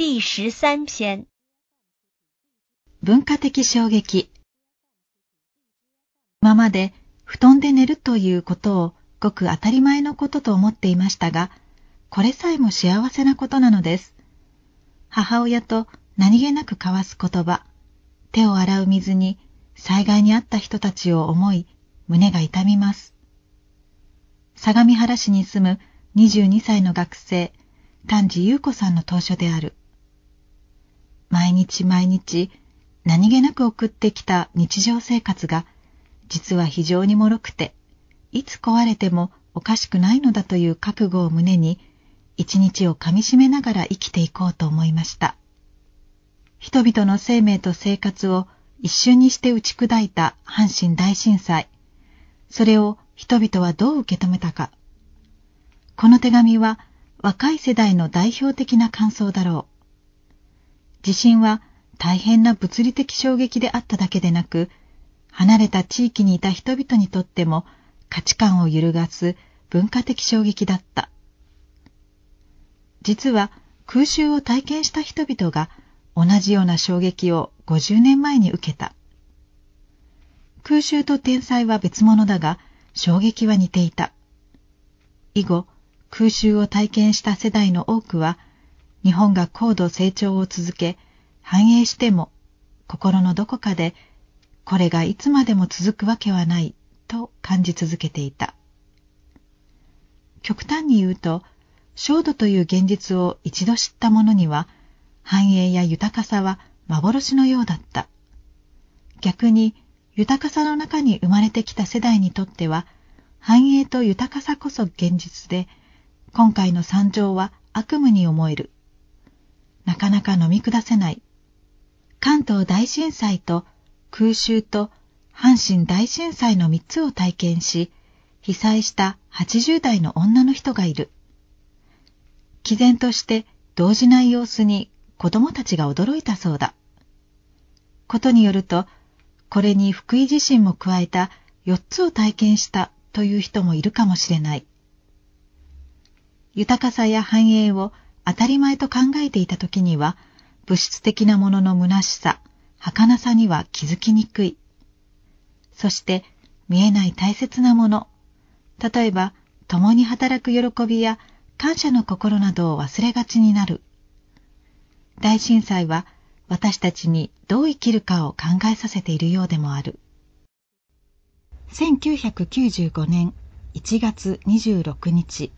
第十三篇文化的衝撃今まで布団で寝るということをごく当たり前のことと思っていましたが、これさえも幸せなことなのです。母親と何気なく交わす言葉、手を洗う水に災害に遭った人たちを思い、胸が痛みます。相模原市に住む22歳の学生、丹治優子さんの当初である。毎日毎日何気なく送ってきた日常生活が実は非常に脆くて、いつ壊れてもおかしくないのだという覚悟を胸に一日をかみしめながら生きていこうと思いました。人々の生命と生活を一瞬にして打ち砕いた阪神大震災。それを人々はどう受け止めたか。この手紙は若い世代の代表的な感想だろう。地震は大変な物理的衝撃であっただけでなく、離れた地域にいた人々にとっても価値観を揺るがす文化的衝撃だった。実は空襲を体験した人々が同じような衝撃を50年前に受けた。空襲と天災は別物だが、衝撃は似ていた。以後、空襲を体験した世代の多くは、日本が高度成長を続け、繁栄しても、心のどこかで、これがいつまでも続くわけはない、と感じ続けていた。極端に言うと、焦土という現実を一度知った者には、繁栄や豊かさは幻のようだった。逆に、豊かさの中に生まれてきた世代にとっては、繁栄と豊かさこそ現実で、今回の惨状は悪夢に思える。なかなか飲み下せない。関東大震災と空襲と阪神大震災の三つを体験し、被災した80代の女の人がいる。毅然として動じない様子に子供たちが驚いたそうだ。ことによると、これに福井自身も加えた4つを体験したという人もいるかもしれない。豊かさや繁栄を当たり前と考えていた時には、物質的なものの虚しさ、儚さには気づきにくい。そして見えない大切なもの、例えば共に働く喜びや感謝の心などを忘れがちになる。大震災は私たちにどう生きるかを考えさせているようでもある。1995年1月26日